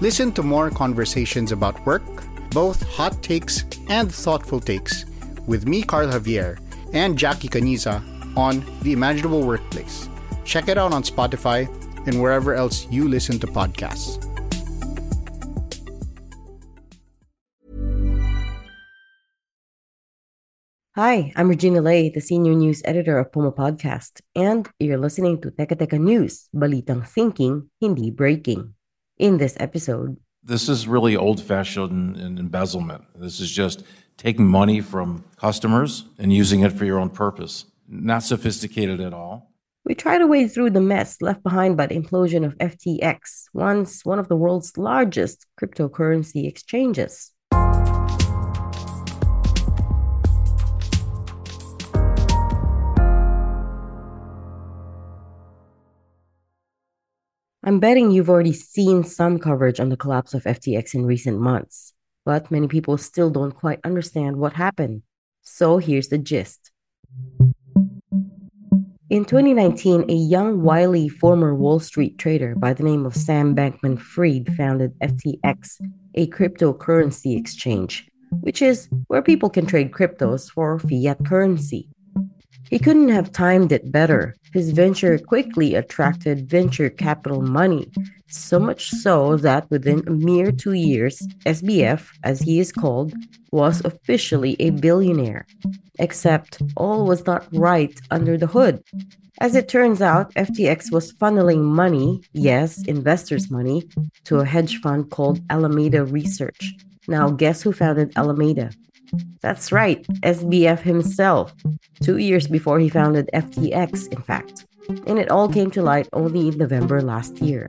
Listen to more conversations about work, both hot takes and thoughtful takes, with me, Carl Javier, and Jackie Caniza on The Imaginable Workplace. Check it out on Spotify and wherever else you listen to podcasts. Hi, I'm Regina Lay, the senior news editor of Puma Podcast, and you're listening to Teka Teka News, balitang thinking, hindi breaking. In this episode, This is really old fashioned embezzlement. This is just taking money from customers and using it for your own purpose. Not sophisticated at all. we try to wade through the mess left behind by the implosion of FTX, once one of the world's largest cryptocurrency exchanges. I'm betting you've already seen some coverage on the collapse of FTX in recent months, but many people still don't quite understand what happened. So here's the gist. In 2019, a young, wily former Wall Street trader by the name of Sam Bankman Fried founded FTX, a cryptocurrency exchange, which is where people can trade cryptos for fiat currency. He couldn't have timed it better. His venture quickly attracted venture capital money, so much so that within a mere two years, SBF, as he is called, was officially a billionaire. Except all was not right under the hood. As it turns out, FTX was funneling money, yes, investors' money, to a hedge fund called Alameda Research. Now, guess who founded Alameda? That's right, SBF himself, two years before he founded FTX, in fact. And it all came to light only in November last year.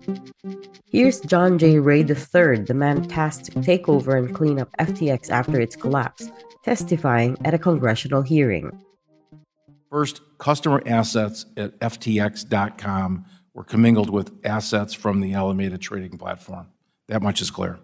Here's John J. Ray III, the man tasked to take over and clean up FTX after its collapse, testifying at a congressional hearing. First, customer assets at FTX.com were commingled with assets from the Alameda trading platform. That much is clear.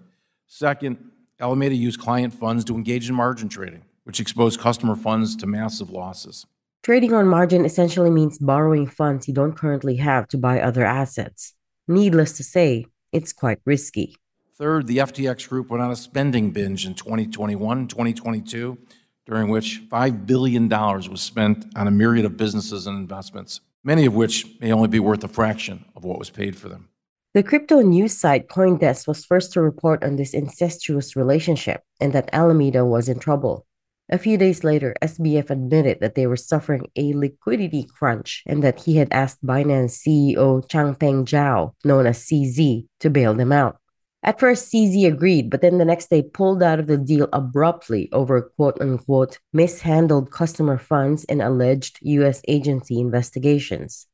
Second, Alameda used client funds to engage in margin trading, which exposed customer funds to massive losses. Trading on margin essentially means borrowing funds you don't currently have to buy other assets. Needless to say, it's quite risky. Third, the FTX group went on a spending binge in 2021 and 2022, during which $5 billion was spent on a myriad of businesses and investments, many of which may only be worth a fraction of what was paid for them. The crypto news site Coindesk was first to report on this incestuous relationship and that Alameda was in trouble. A few days later, SBF admitted that they were suffering a liquidity crunch and that he had asked Binance CEO Changpeng Zhao, known as CZ, to bail them out. At first, CZ agreed, but then the next day pulled out of the deal abruptly over quote unquote mishandled customer funds and alleged US agency investigations.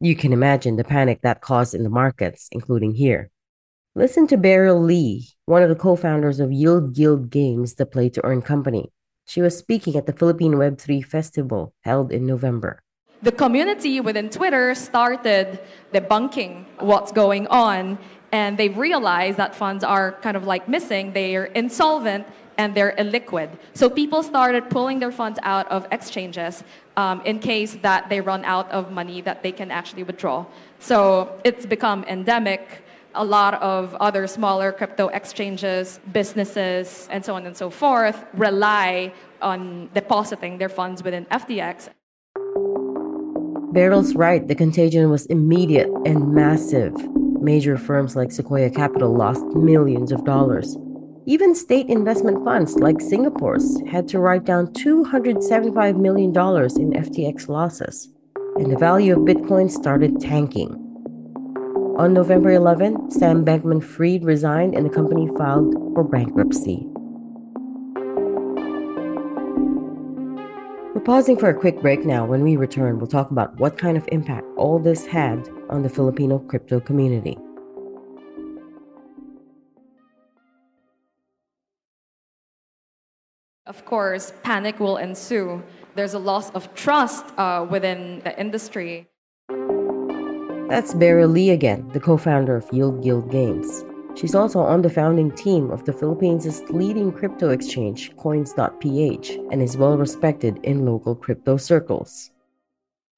You can imagine the panic that caused in the markets, including here. Listen to Beryl Li, one of the co founders of Yield Guild Games, the play to earn company. She was speaking at the Philippine Web3 Festival held in November. The community within Twitter started debunking what's going on, and they've realized that funds are kind of like missing, they're insolvent, and they're illiquid. So people started pulling their funds out of exchanges um, in case that they run out of money that they can actually withdraw. So it's become endemic. A lot of other smaller crypto exchanges, businesses, and so on and so forth rely on depositing their funds within FTX. Beryl's right, the contagion was immediate and massive. Major firms like Sequoia Capital lost millions of dollars. Even state investment funds like Singapore's had to write down $275 million in FTX losses, and the value of Bitcoin started tanking. On November 11, Sam Bankman Fried resigned and the company filed for bankruptcy. We're pausing for a quick break now. When we return, we'll talk about what kind of impact all this had on the Filipino crypto community. Of course, panic will ensue. There's a loss of trust uh, within the industry. That's Beryl Li again, the co founder of Yield Guild Games. She's also on the founding team of the Philippines' leading crypto exchange, Coins.ph, and is well respected in local crypto circles.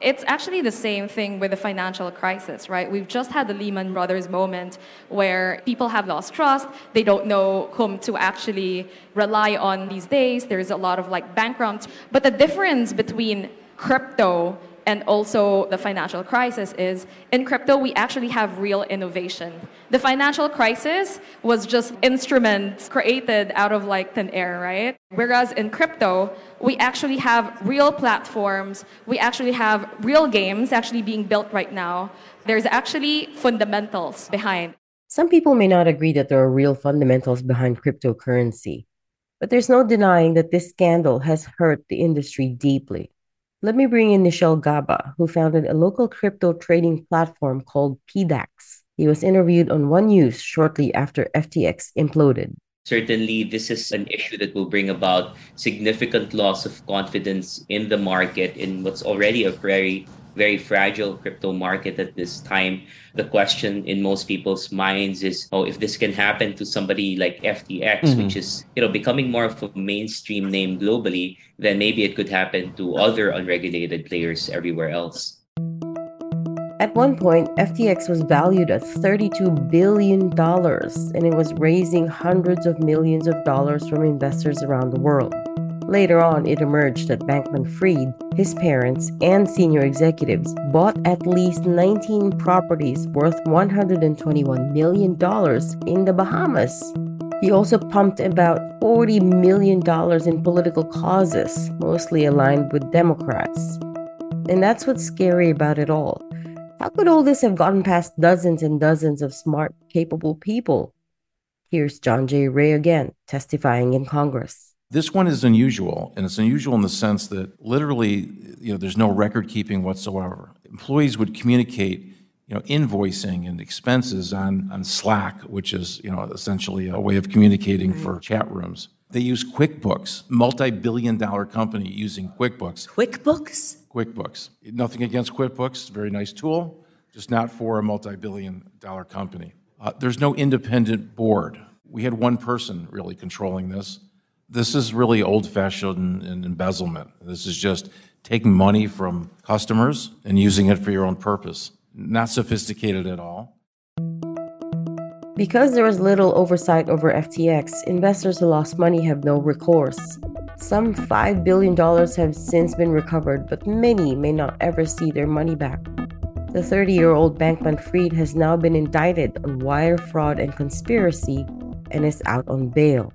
It's actually the same thing with the financial crisis, right? We've just had the Lehman Brothers moment where people have lost trust. They don't know whom to actually rely on these days. There's a lot of like bank runs. But the difference between crypto and also the financial crisis is in crypto we actually have real innovation. The financial crisis was just instruments created out of like thin air right? Whereas in crypto we actually have real platforms. We actually have real games actually being built right now. There's actually fundamentals behind. Some people may not agree that there are real fundamentals behind cryptocurrency but there's no denying that this scandal has hurt the industry deeply let me bring in Nichel Gaba, who founded a local crypto trading platform called PDAX. He was interviewed on One News shortly after FTX imploded. Certainly, this is an issue that will bring about significant loss of confidence in the market in what's already a very very fragile crypto market at this time. The question in most people's minds is, oh, if this can happen to somebody like FTX, mm-hmm. which is you know becoming more of a mainstream name globally, then maybe it could happen to other unregulated players everywhere else. At one point, FTX was valued at $32 billion and it was raising hundreds of millions of dollars from investors around the world. Later on, it emerged that Bankman Fried, his parents, and senior executives bought at least 19 properties worth $121 million in the Bahamas. He also pumped about $40 million in political causes, mostly aligned with Democrats. And that's what's scary about it all. How could all this have gotten past dozens and dozens of smart, capable people? Here's John J. Ray again, testifying in Congress. This one is unusual, and it's unusual in the sense that literally, you know, there's no record keeping whatsoever. Employees would communicate, you know, invoicing and expenses on, on Slack, which is, you know, essentially a way of communicating for chat rooms. They use QuickBooks, multi-billion dollar company using QuickBooks. QuickBooks? QuickBooks. Nothing against QuickBooks, very nice tool, just not for a multi-billion dollar company. Uh, there's no independent board. We had one person really controlling this this is really old fashioned and embezzlement. This is just taking money from customers and using it for your own purpose. Not sophisticated at all. Because there was little oversight over FTX, investors who lost money have no recourse. Some $5 billion have since been recovered, but many may not ever see their money back. The 30 year old Bankman Fried has now been indicted on wire fraud and conspiracy and is out on bail.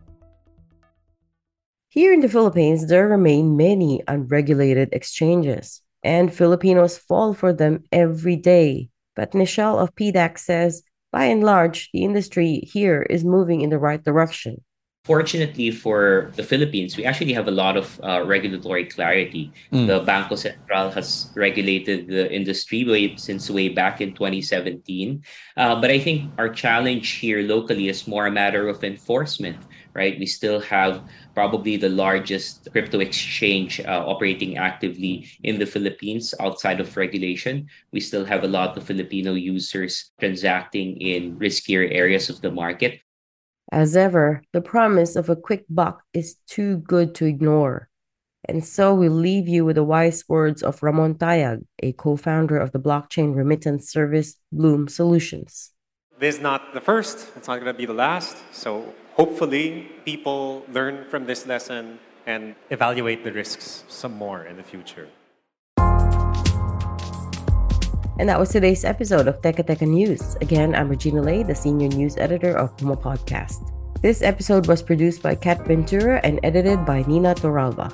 Here in the Philippines, there remain many unregulated exchanges, and Filipinos fall for them every day. But Nichel of PDAX says, by and large, the industry here is moving in the right direction. Fortunately for the Philippines, we actually have a lot of uh, regulatory clarity. Mm. The Banco Central has regulated the industry way, since way back in 2017. Uh, but I think our challenge here locally is more a matter of enforcement right? We still have probably the largest crypto exchange uh, operating actively in the Philippines outside of regulation. We still have a lot of Filipino users transacting in riskier areas of the market. As ever, the promise of a quick buck is too good to ignore. And so we leave you with the wise words of Ramon Tayag, a co founder of the blockchain remittance service Bloom Solutions. This is not the first, it's not going to be the last. So hopefully people learn from this lesson and evaluate the risks some more in the future. And that was today's episode of Teka Teka News. Again, I'm Regina Lay, the senior news editor of Puma Podcast. This episode was produced by Kat Ventura and edited by Nina Toralba.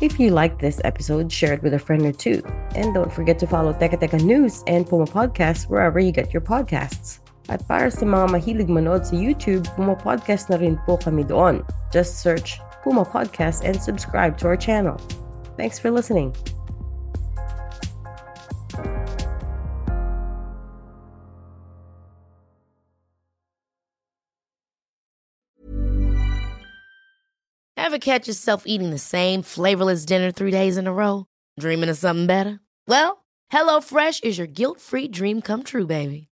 If you liked this episode, share it with a friend or two. And don't forget to follow Teka Teka News and Puma Podcast wherever you get your podcasts. At para sa mga mahilig manood sa YouTube, Puma Podcast na rin po kami doon. Just search Puma Podcast and subscribe to our channel. Thanks for listening. Ever catch yourself eating the same flavorless dinner three days in a row? Dreaming of something better? Well, HelloFresh is your guilt free dream come true, baby.